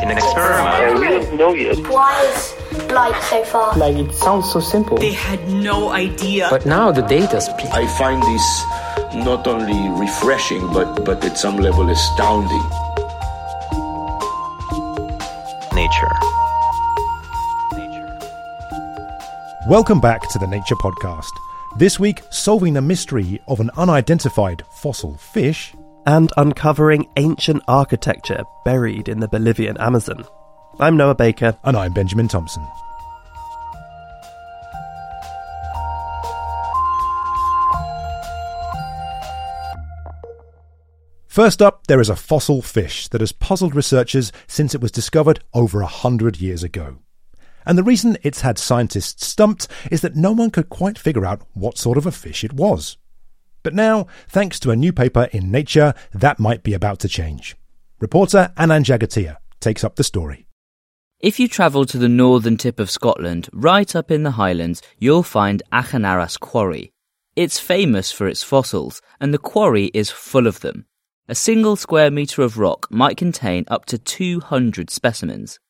In an experiment. We don't know yet. Why is light so far? Like it sounds so simple. They had no idea. But now the data speaks. I find this not only refreshing, but, but at some level astounding. Nature. Welcome back to the Nature Podcast. This week, solving the mystery of an unidentified fossil fish and uncovering ancient architecture buried in the Bolivian Amazon. I'm Noah Baker. And I'm Benjamin Thompson. First up, there is a fossil fish that has puzzled researchers since it was discovered over a hundred years ago. And the reason it's had scientists stumped is that no one could quite figure out what sort of a fish it was. But now, thanks to a new paper in Nature, that might be about to change. Reporter Anand Jagatia takes up the story. If you travel to the northern tip of Scotland, right up in the Highlands, you'll find Achanarras Quarry. It's famous for its fossils, and the quarry is full of them. A single square metre of rock might contain up to 200 specimens.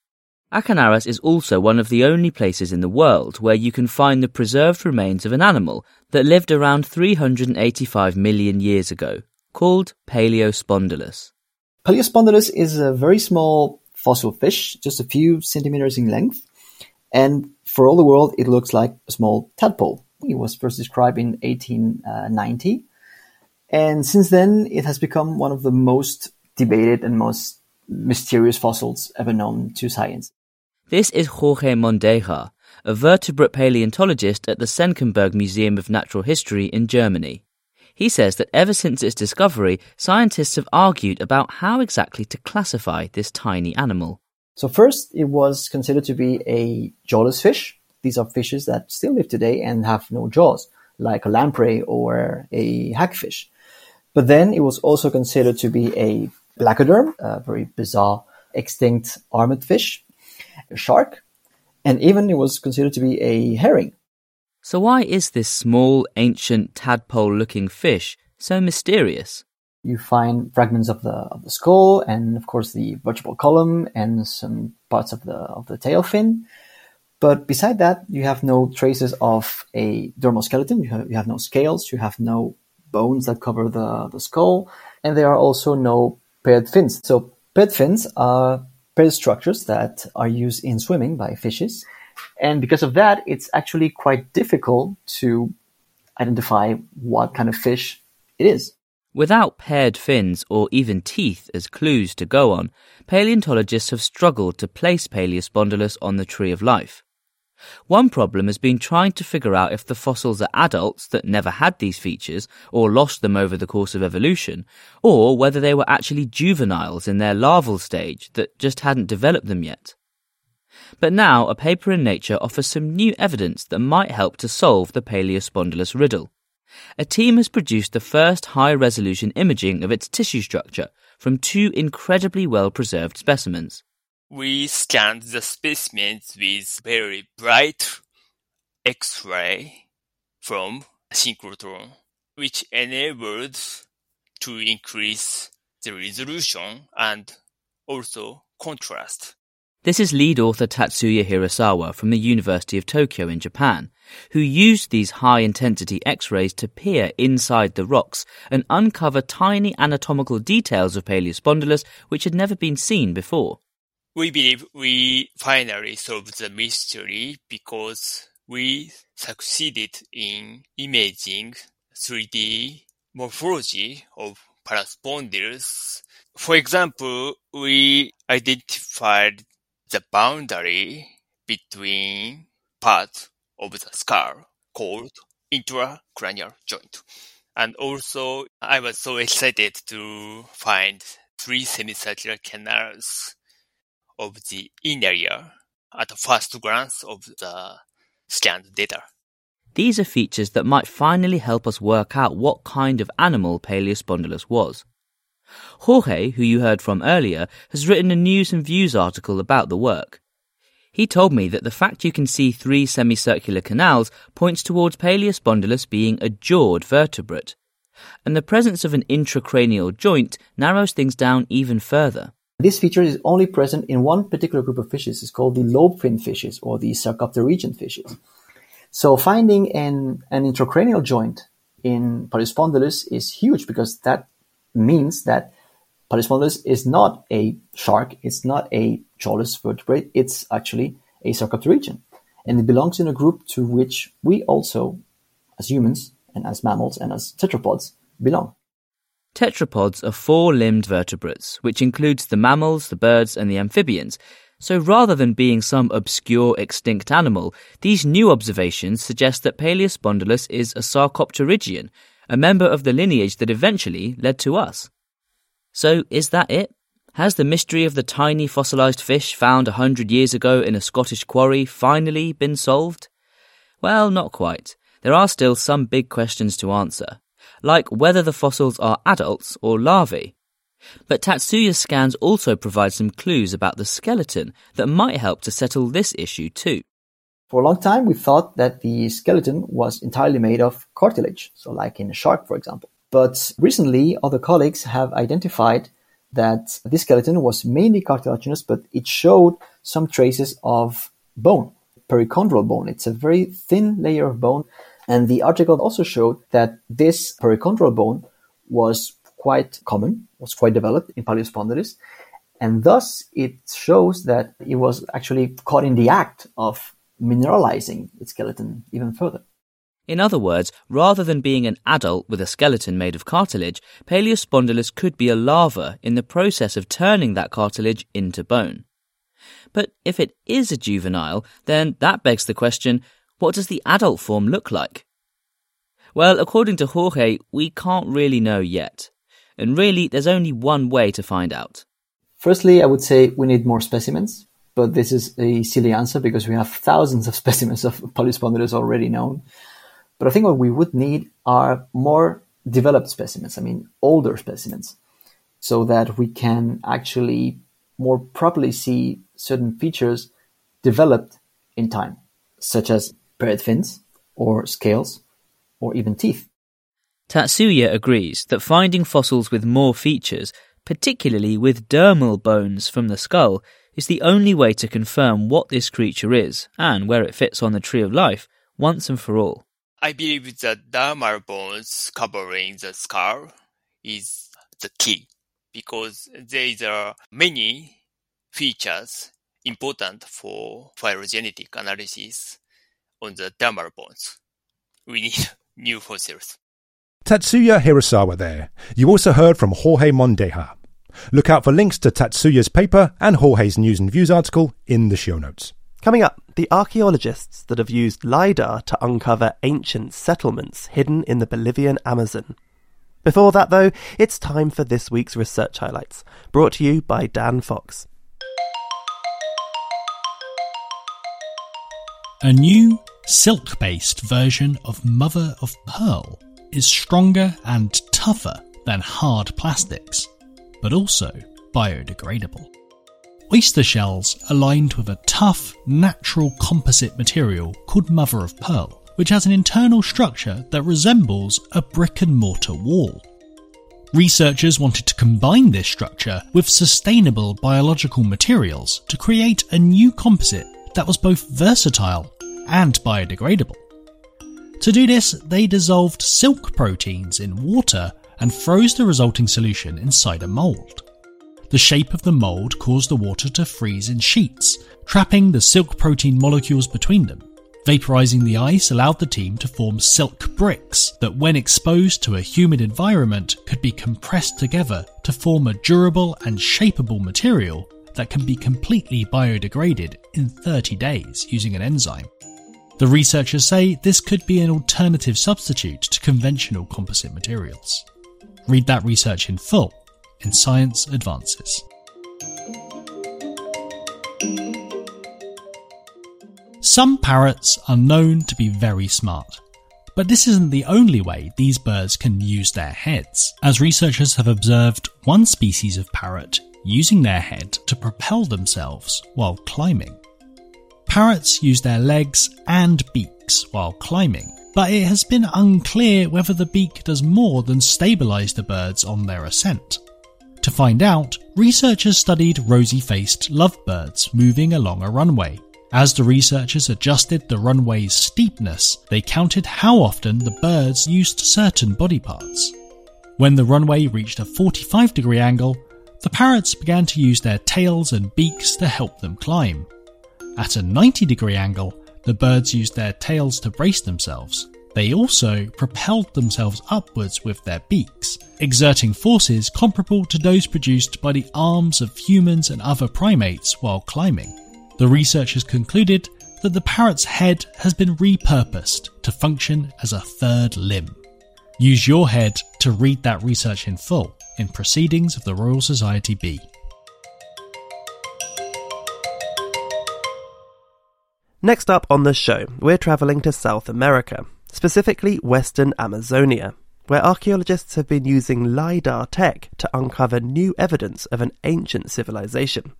Achanarras is also one of the only places in the world where you can find the preserved remains of an animal that lived around 385 million years ago, called Paleospondylus. Paleospondylus is a very small fossil fish, just a few centimeters in length, and for all the world it looks like a small tadpole. It was first described in 1890, and since then it has become one of the most debated and most mysterious fossils ever known to science. This is Jorge Mondéjar, a vertebrate paleontologist at the Senckenberg Museum of Natural History in Germany. He says that ever since its discovery, scientists have argued about how exactly to classify this tiny animal. So first, it was considered to be a jawless fish. These are fishes that still live today and have no jaws, like a lamprey or a hagfish. But then it was also considered to be a placoderm, a very bizarre extinct armored fish, a shark, and even it was considered to be a herring. So why is this small, ancient, tadpole-looking fish so mysterious? You find fragments of the of the skull, and of course the vertebral column, and some parts of the of the tail fin. But beside that, you have no traces of a dermal skeleton. You have, you have no scales. You have no bones that cover the, the skull, and there are also no paired fins. So paired fins are paired structures that are used in swimming by fishes. And because of that, it's actually quite difficult to identify what kind of fish it is. Without paired fins or even teeth as clues to go on, paleontologists have struggled to place Paleospondylus on the tree of life. One problem has been trying to figure out if the fossils are adults that never had these features or lost them over the course of evolution, or whether they were actually juveniles in their larval stage that just hadn't developed them yet. But now a paper in Nature offers some new evidence that might help to solve the Paleospondylus riddle. A team has produced the first high resolution imaging of its tissue structure from two incredibly well preserved specimens. We scanned the specimens with very bright X-ray from synchrotron, which enabled to increase the resolution and also contrast. This is lead author Tatsuya Hirasawa from the University of Tokyo in Japan, who used these high intensity X rays to peer inside the rocks and uncover tiny anatomical details of Paleospondylus which had never been seen before. We believe we finally solved the mystery because we succeeded in imaging 3D morphology of Paleospondylus. For example, we identified the boundary between parts of the skull called intracranial joint. And also, I was so excited to find three semicircular canals of the inner ear at first glance of the scanned data. These are features that might finally help us work out what kind of animal Paleospondylus was. Jorge, who you heard from earlier, has written a news and views article about the work. He told me that the fact you can see three semicircular canals points towards Paleospondylus being a jawed vertebrate, and the presence of an intracranial joint narrows things down even further. This feature is only present in one particular group of fishes. It's called the lobe fin fishes or the sarcopterygian fishes. So finding an, an intracranial joint in Paleospondylus is huge because that means that Paleospondylus is not a shark, it's not a jawless vertebrate, it's actually a sarcopterygian. And it belongs in a group to which we also, as humans and as mammals and as tetrapods, belong. Tetrapods are four limbed vertebrates, which includes the mammals, the birds, and the amphibians. So rather than being some obscure extinct animal, these new observations suggest that Paleospondylus is a Sarcopterygian, a member of the lineage that eventually led to us. So is that it? Has the mystery of the tiny fossilized fish found a hundred years ago in a Scottish quarry finally been solved? Well, not quite. There are still some big questions to answer like whether the fossils are adults or larvae. But Tatsuya's scans also provide some clues about the skeleton that might help to settle this issue too. For a long time, we thought that the skeleton was entirely made of cartilage, so like in a shark, for example. But recently, other colleagues have identified that this skeleton was mainly cartilaginous, but it showed some traces of bone, perichondral bone. It's a very thin layer of bone and the article also showed that this perichondral bone was quite common, was quite developed in Paleospondylus, and thus it shows that it was actually caught in the act of mineralizing its skeleton even further. In other words, rather than being an adult with a skeleton made of cartilage, Paleospondylus could be a larva in the process of turning that cartilage into bone. But if it is a juvenile, then that begs the question what does the adult form look like? Well, according to Jorge, we can't really know yet. And really, there's only one way to find out. Firstly, I would say we need more specimens, but this is a silly answer because we have thousands of specimens of Paleospondylus already known. But I think what we would need are more developed specimens, I mean, older specimens, so that we can actually more properly see certain features developed in time, such as paired fins or scales or even teeth. Tatsuya agrees that finding fossils with more features, particularly with dermal bones from the skull, is the only way to confirm what this creature is and where it fits on the tree of life once and for all. I believe the dermal bones covering the skull is the key because there are uh, many features important for phylogenetic analysis on the dermal bones. We need new fossils. Tatsuya Hirasawa there. You also heard from Jorge Mondéjar. Look out for links to Tatsuya's paper and Jorge's news and views article in the show notes. Coming up, the archaeologists that have used LIDAR to uncover ancient settlements hidden in the Bolivian Amazon. Before that, though, it's time for this week's research highlights, brought to you by Dan Fox. A new silk based version of Mother of Pearl is stronger and tougher than hard plastics, but also biodegradable. Oyster shells are lined with a tough, natural composite material called mother of pearl, which has an internal structure that resembles a brick and mortar wall. Researchers wanted to combine this structure with sustainable biological materials to create a new composite that was both versatile and biodegradable. To do this, they dissolved silk proteins in water and froze the resulting solution inside a mould. The shape of the mould caused the water to freeze in sheets, trapping the silk protein molecules between them. Vaporizing the ice allowed the team to form silk bricks that, when exposed to a humid environment, could be compressed together to form a durable and shapeable material that can be completely biodegraded in 30 days using an enzyme. The researchers say this could be an alternative substitute to conventional composite materials. Read that research in full in Science Advances. Some parrots are known to be very smart. But this isn't the only way these birds can use their heads, as researchers have observed one species of parrot using their head to propel themselves while climbing. Parrots use their legs and beaks while climbing, but it has been unclear whether the beak does more than stabilize the birds on their ascent. To find out, researchers studied rosy faced lovebirds moving along a runway as the researchers adjusted the runway's steepness, they counted how often the birds used certain body parts. When the runway reached a 45 degree angle, the parrots began to use their tails and beaks to help them climb. At a 90 degree angle, the birds used their tails to brace themselves. They also propelled themselves upwards with their beaks, exerting forces comparable to those produced by the arms of humans and other primates while climbing. The researchers concluded that the parrot's head has been repurposed to function as a third limb. Use your head to read that research in full in Proceedings of the Royal Society B. Next up on the show, we're travelling to South America, specifically Western Amazonia, where archaeologists have been using LIDAR tech to uncover new evidence of an ancient civilization.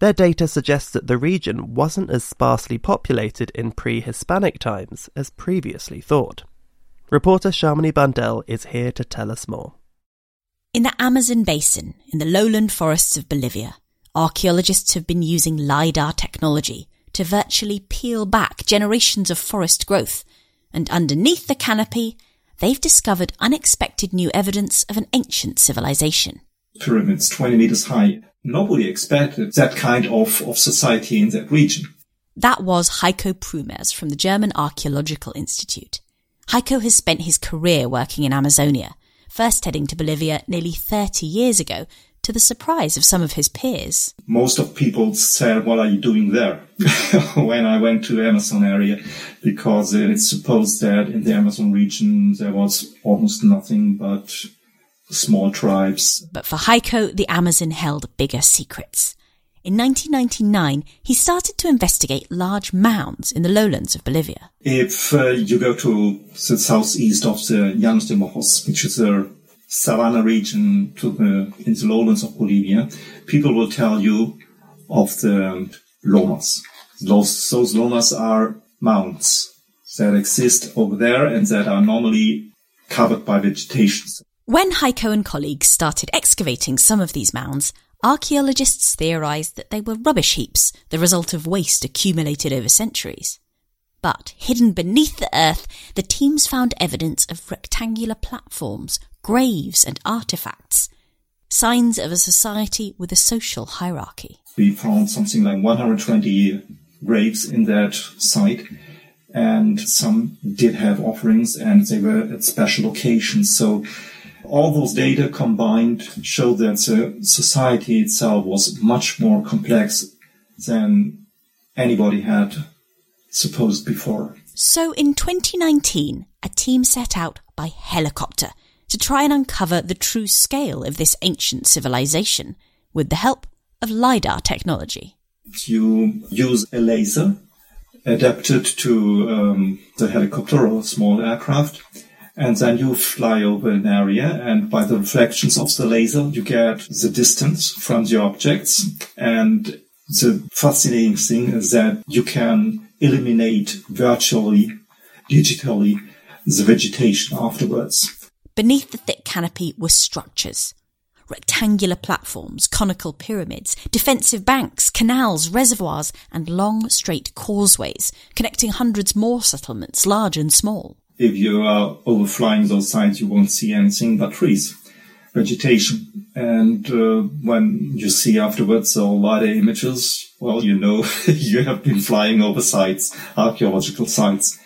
Their data suggests that the region wasn't as sparsely populated in pre Hispanic times as previously thought. Reporter Shamini Bundell is here to tell us more. In the Amazon basin, in the lowland forests of Bolivia, archaeologists have been using LIDAR technology to virtually peel back generations of forest growth, and underneath the canopy, they've discovered unexpected new evidence of an ancient civilization. Pyramids 20 meters high, nobody expected that kind of, of society in that region. That was Heiko Prumers from the German Archaeological Institute. Heiko has spent his career working in Amazonia, first heading to Bolivia nearly 30 years ago to the surprise of some of his peers. Most of people said, what are you doing there? when I went to the Amazon area, because it's supposed that in the Amazon region there was almost nothing but small tribes. But for Heiko, the Amazon held bigger secrets. In 1999, he started to investigate large mounds in the lowlands of Bolivia. If uh, you go to the southeast of the Llanos de Mojos, which is a savanna region to the, in the lowlands of Bolivia, people will tell you of the lomas. Those, those lomas are mounds that exist over there and that are normally covered by vegetation. When Heiko and colleagues started excavating some of these mounds, archaeologists theorized that they were rubbish heaps, the result of waste accumulated over centuries. But hidden beneath the earth, the teams found evidence of rectangular platforms, graves, and artifacts, signs of a society with a social hierarchy. We found something like 120 graves in that site and some did have offerings and they were at special locations. So all those data combined show that the society itself was much more complex than anybody had supposed before. So in 2019, a team set out by helicopter to try and uncover the true scale of this ancient civilization with the help of LIDAR technology. You use a laser adapted to um, the helicopter or small aircraft and then you fly over an area and by the reflections of the laser you get the distance from the objects and the fascinating thing is that you can eliminate virtually digitally the vegetation afterwards. Beneath the thick canopy were structures. Rectangular platforms, conical pyramids, defensive banks, canals, reservoirs, and long, straight causeways connecting hundreds more settlements, large and small. If you are overflying those sites, you won't see anything but trees, vegetation. And uh, when you see afterwards all LiDAR images, well, you know you have been flying over sites, archaeological sites.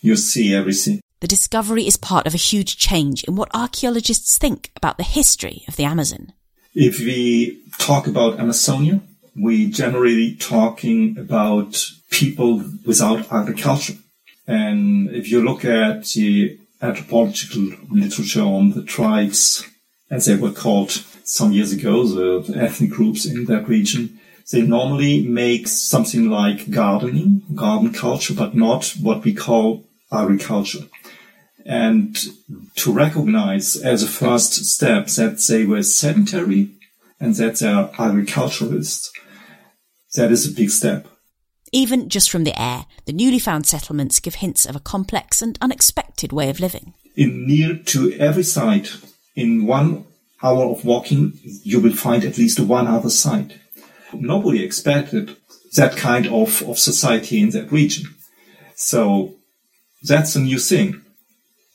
You see everything. The discovery is part of a huge change in what archaeologists think about the history of the Amazon. If we talk about Amazonia, we generally talking about people without agriculture. And if you look at the anthropological literature on the tribes, as they were called some years ago, the ethnic groups in that region, they normally make something like gardening, garden culture, but not what we call agriculture. And to recognize as a first step that they were sedentary and that they are agriculturists, that is a big step. Even just from the air, the newly found settlements give hints of a complex and unexpected way of living. In near to every site, in one hour of walking, you will find at least one other site. Nobody expected that kind of, of society in that region. So that's a new thing.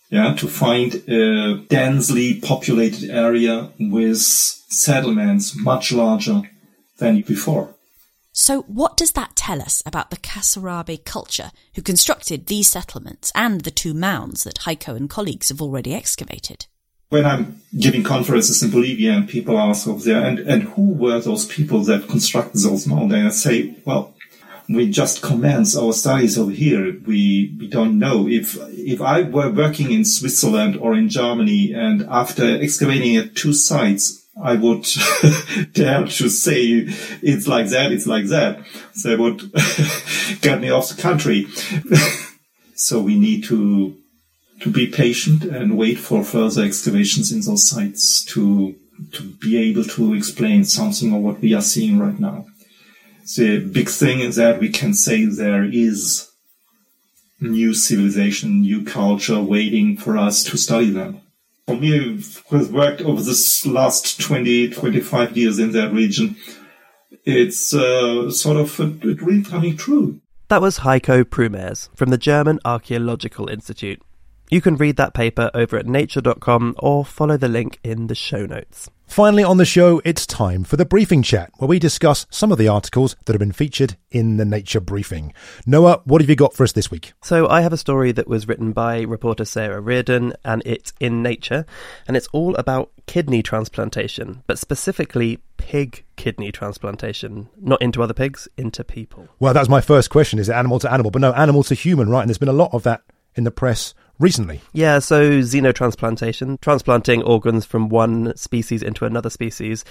Yeah, to find a densely populated area with settlements much larger than before. So, what does that tell us about the Casarabe culture who constructed these settlements and the two mounds that Heiko and colleagues have already excavated? When I'm giving conferences in Bolivia and people ask over there, and, and who were those people that constructed those mounds? And I say, well, we just commence our studies over here. We, we don't know if, if I were working in Switzerland or in Germany and after excavating at two sites, I would dare to say it's like that, it's like that. They would get me off the country. so we need to, to be patient and wait for further excavations in those sites to, to be able to explain something of what we are seeing right now the big thing is that we can say there is new civilization, new culture waiting for us to study them. For me, who has worked over this last 20, 25 years in that region, it's uh, sort of a, a dream coming true. That was Heiko Prumers from the German Archaeological Institute. You can read that paper over at nature.com or follow the link in the show notes. Finally, on the show, it's time for the briefing chat, where we discuss some of the articles that have been featured in the Nature briefing. Noah, what have you got for us this week? So, I have a story that was written by reporter Sarah Reardon, and it's in Nature, and it's all about kidney transplantation, but specifically pig kidney transplantation, not into other pigs, into people. Well, that was my first question is it animal to animal? But no, animal to human, right? And there's been a lot of that in the press recently. Yeah, so xenotransplantation, transplanting organs from one species into another species,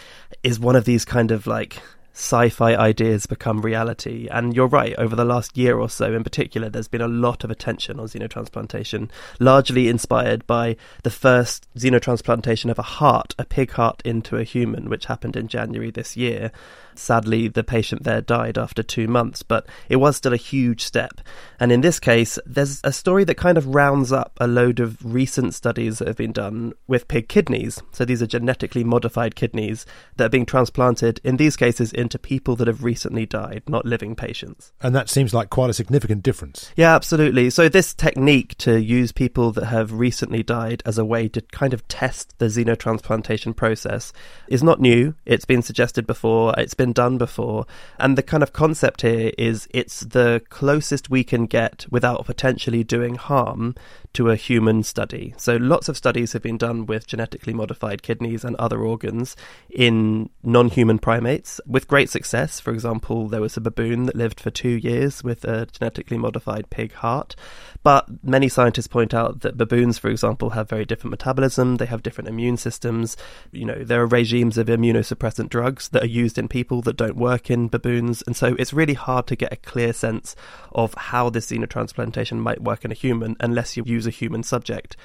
is one of these kind of like sci-fi ideas become reality. And you're right, over the last year or so in particular, there's been a lot of attention on xenotransplantation, largely inspired by the first xenotransplantation of a heart, a pig heart into a human, which happened in January this year. Sadly, the patient there died after two months, but it was still a huge step. And in this case, there's a story that kind of rounds up a load of recent studies that have been done with pig kidneys. So these are genetically modified kidneys that are being transplanted, in these cases, into people that have recently died, not living patients. And that seems like quite a significant difference. Yeah, absolutely. So this technique to use people that have recently died as a way to kind of test the xenotransplantation process is not new. It's been suggested before. It's been been done before. And the kind of concept here is it's the closest we can get without potentially doing harm to a human study. So lots of studies have been done with genetically modified kidneys and other organs in non human primates with great success. For example, there was a baboon that lived for two years with a genetically modified pig heart. But many scientists point out that baboons, for example, have very different metabolism, they have different immune systems. You know, there are regimes of immunosuppressant drugs that are used in people that don't work in baboons. And so it's really hard to get a clear sense of how this xenotransplantation might work in a human unless you use a human subject.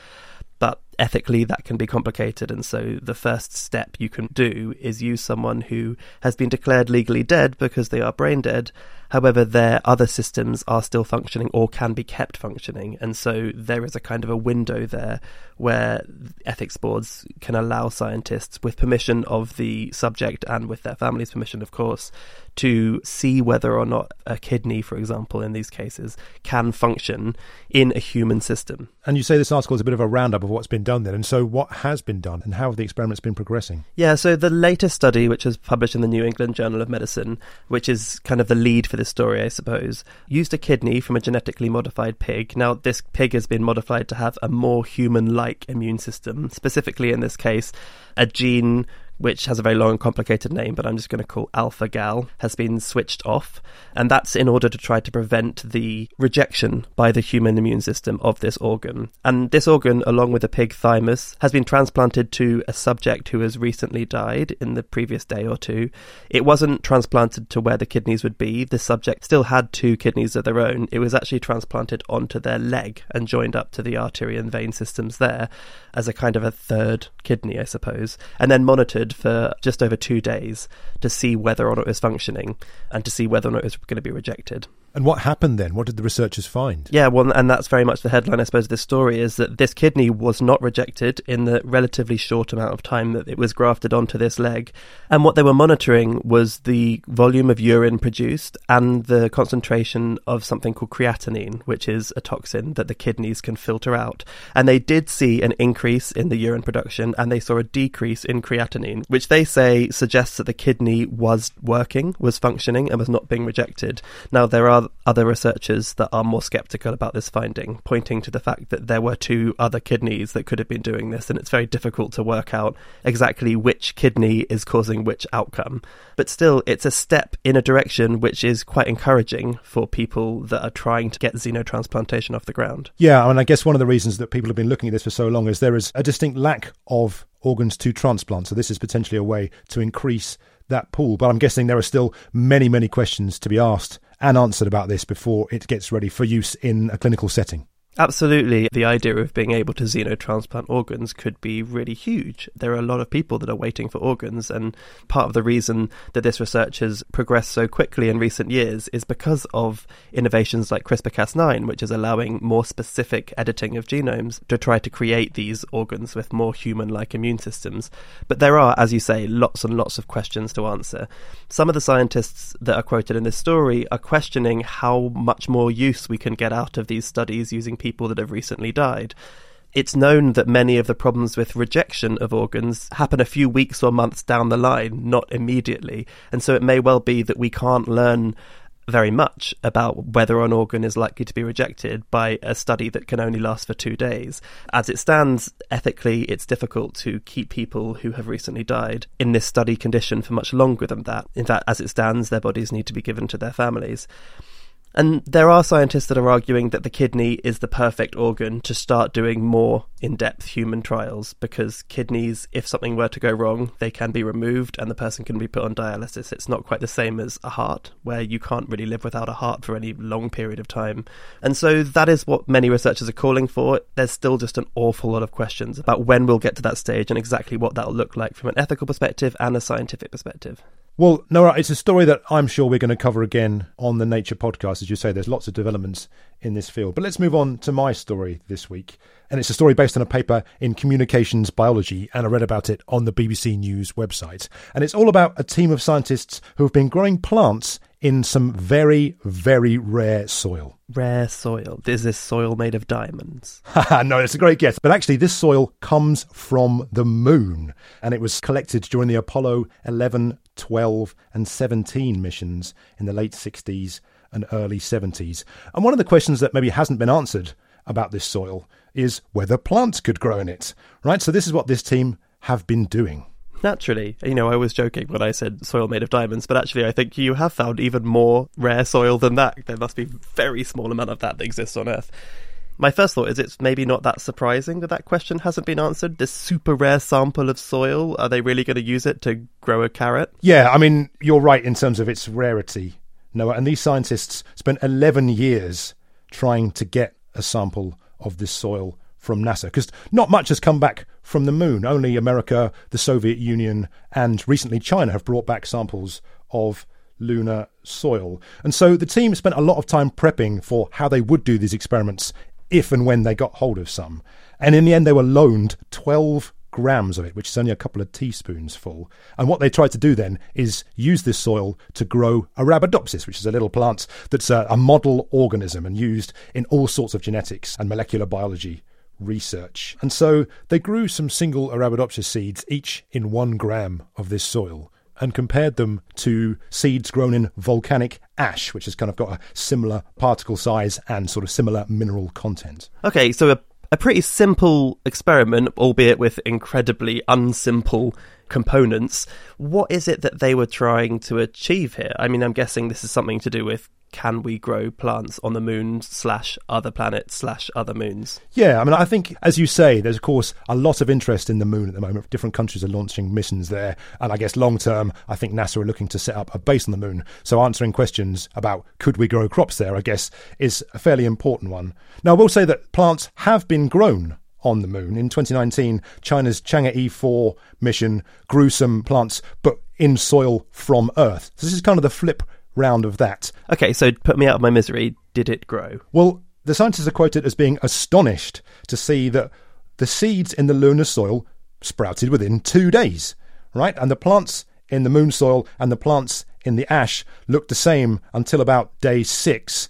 But ethically that can be complicated and so the first step you can do is use someone who has been declared legally dead because they are brain dead However, their other systems are still functioning or can be kept functioning. And so there is a kind of a window there where ethics boards can allow scientists, with permission of the subject and with their family's permission, of course, to see whether or not a kidney, for example, in these cases, can function in a human system. And you say this article is a bit of a roundup of what's been done then. And so, what has been done and how have the experiments been progressing? Yeah, so the latest study, which was published in the New England Journal of Medicine, which is kind of the lead for this story, I suppose, used a kidney from a genetically modified pig. Now, this pig has been modified to have a more human like immune system, specifically in this case, a gene which has a very long and complicated name, but I'm just going to call alpha gal, has been switched off. And that's in order to try to prevent the rejection by the human immune system of this organ. And this organ, along with the pig thymus, has been transplanted to a subject who has recently died in the previous day or two. It wasn't transplanted to where the kidneys would be. The subject still had two kidneys of their own. It was actually transplanted onto their leg and joined up to the artery and vein systems there as a kind of a third kidney, I suppose, and then monitored for just over two days to see whether or not it was functioning and to see whether or not it was going to be rejected. And what happened then? What did the researchers find? Yeah, well, and that's very much the headline, I suppose, of this story is that this kidney was not rejected in the relatively short amount of time that it was grafted onto this leg. And what they were monitoring was the volume of urine produced and the concentration of something called creatinine, which is a toxin that the kidneys can filter out. And they did see an increase in the urine production and they saw a decrease in creatinine, which they say suggests that the kidney was working, was functioning, and was not being rejected. Now, there are other researchers that are more skeptical about this finding, pointing to the fact that there were two other kidneys that could have been doing this, and it's very difficult to work out exactly which kidney is causing which outcome. But still, it's a step in a direction which is quite encouraging for people that are trying to get xenotransplantation off the ground. Yeah, I mean, I guess one of the reasons that people have been looking at this for so long is there is a distinct lack of organs to transplant. So this is potentially a way to increase that pool. But I'm guessing there are still many, many questions to be asked and answered about this before it gets ready for use in a clinical setting. Absolutely. The idea of being able to xenotransplant organs could be really huge. There are a lot of people that are waiting for organs, and part of the reason that this research has progressed so quickly in recent years is because of innovations like CRISPR Cas9, which is allowing more specific editing of genomes to try to create these organs with more human like immune systems. But there are, as you say, lots and lots of questions to answer. Some of the scientists that are quoted in this story are questioning how much more use we can get out of these studies using people people that have recently died. It's known that many of the problems with rejection of organs happen a few weeks or months down the line, not immediately. And so it may well be that we can't learn very much about whether an organ is likely to be rejected by a study that can only last for two days. As it stands, ethically, it's difficult to keep people who have recently died in this study condition for much longer than that. In fact, as it stands, their bodies need to be given to their families. And there are scientists that are arguing that the kidney is the perfect organ to start doing more in depth human trials because kidneys, if something were to go wrong, they can be removed and the person can be put on dialysis. It's not quite the same as a heart, where you can't really live without a heart for any long period of time. And so that is what many researchers are calling for. There's still just an awful lot of questions about when we'll get to that stage and exactly what that'll look like from an ethical perspective and a scientific perspective. Well, Noah, it's a story that I'm sure we're going to cover again on the Nature podcast. As you say, there's lots of developments in this field. But let's move on to my story this week. And it's a story based on a paper in communications biology, and I read about it on the BBC News website. And it's all about a team of scientists who have been growing plants in some very, very rare soil. Rare soil. Is this soil made of diamonds? no, it's a great guess. But actually, this soil comes from the moon, and it was collected during the Apollo 11, 12, and 17 missions in the late 60s and early 70s. And one of the questions that maybe hasn't been answered about this soil is whether plants could grow in it, right? So, this is what this team have been doing naturally. You know, I was joking when I said soil made of diamonds, but actually, I think you have found even more rare soil than that. There must be very small amount of that that exists on Earth. My first thought is it's maybe not that surprising that that question hasn't been answered. This super rare sample of soil, are they really going to use it to grow a carrot? Yeah, I mean, you're right in terms of its rarity, Noah. And these scientists spent 11 years trying to get a sample of this soil from NASA because not much has come back from the moon. Only America, the Soviet Union, and recently China have brought back samples of lunar soil. And so the team spent a lot of time prepping for how they would do these experiments if and when they got hold of some. And in the end, they were loaned 12 grams of it, which is only a couple of teaspoons full. And what they tried to do then is use this soil to grow Arabidopsis, which is a little plant that's a, a model organism and used in all sorts of genetics and molecular biology research. And so they grew some single Arabidopsis seeds, each in one gram of this soil. And compared them to seeds grown in volcanic ash, which has kind of got a similar particle size and sort of similar mineral content. Okay, so a a pretty simple experiment, albeit with incredibly unsimple components. What is it that they were trying to achieve here? I mean, I'm guessing this is something to do with can we grow plants on the moon slash other planets slash other moons? Yeah, I mean, I think, as you say, there's of course a lot of interest in the moon at the moment. Different countries are launching missions there. And I guess long term, I think NASA are looking to set up a base on the moon. So answering questions about could we grow crops there, I guess, is a fairly important one. Now, I will say that plants have been grown on the moon. In 2019, China's Chang'e 4 mission grew some plants, but in soil from Earth. So this is kind of the flip round of that. Okay, so put me out of my misery. Did it grow? Well, the scientists are quoted as being astonished to see that the seeds in the lunar soil sprouted within two days, right? And the plants in the moon soil and the plants in the ash looked the same until about day six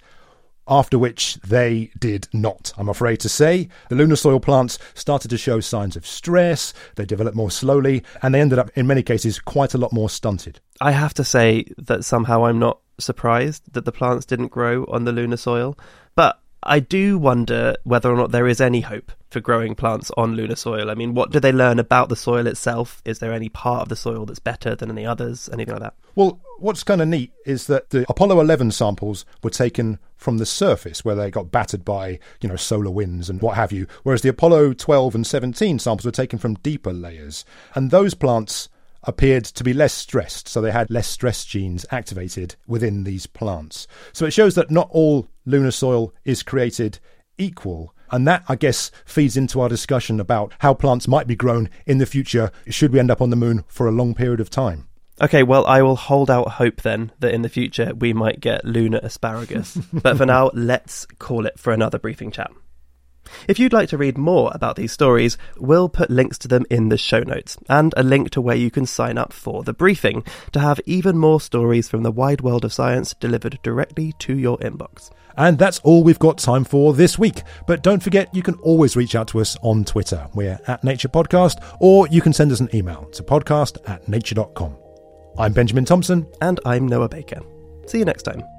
after which they did not, I'm afraid to say. The lunar soil plants started to show signs of stress, they developed more slowly, and they ended up, in many cases, quite a lot more stunted. I have to say that somehow I'm not surprised that the plants didn't grow on the lunar soil, but I do wonder whether or not there is any hope for growing plants on lunar soil. I mean, what do they learn about the soil itself? Is there any part of the soil that's better than any others? Anything like that? Well, what's kind of neat is that the Apollo 11 samples were taken from the surface where they got battered by, you know, solar winds and what have you, whereas the Apollo 12 and 17 samples were taken from deeper layers. And those plants appeared to be less stressed, so they had less stress genes activated within these plants. So it shows that not all lunar soil is created equal. And that, I guess, feeds into our discussion about how plants might be grown in the future should we end up on the moon for a long period of time. Okay, well, I will hold out hope then that in the future we might get lunar asparagus. but for now, let's call it for another briefing chat. If you'd like to read more about these stories, we'll put links to them in the show notes and a link to where you can sign up for the briefing to have even more stories from the wide world of science delivered directly to your inbox. And that's all we've got time for this week. But don't forget, you can always reach out to us on Twitter. We're at Nature Podcast, or you can send us an email to podcast at nature.com. I'm Benjamin Thompson. And I'm Noah Baker. See you next time.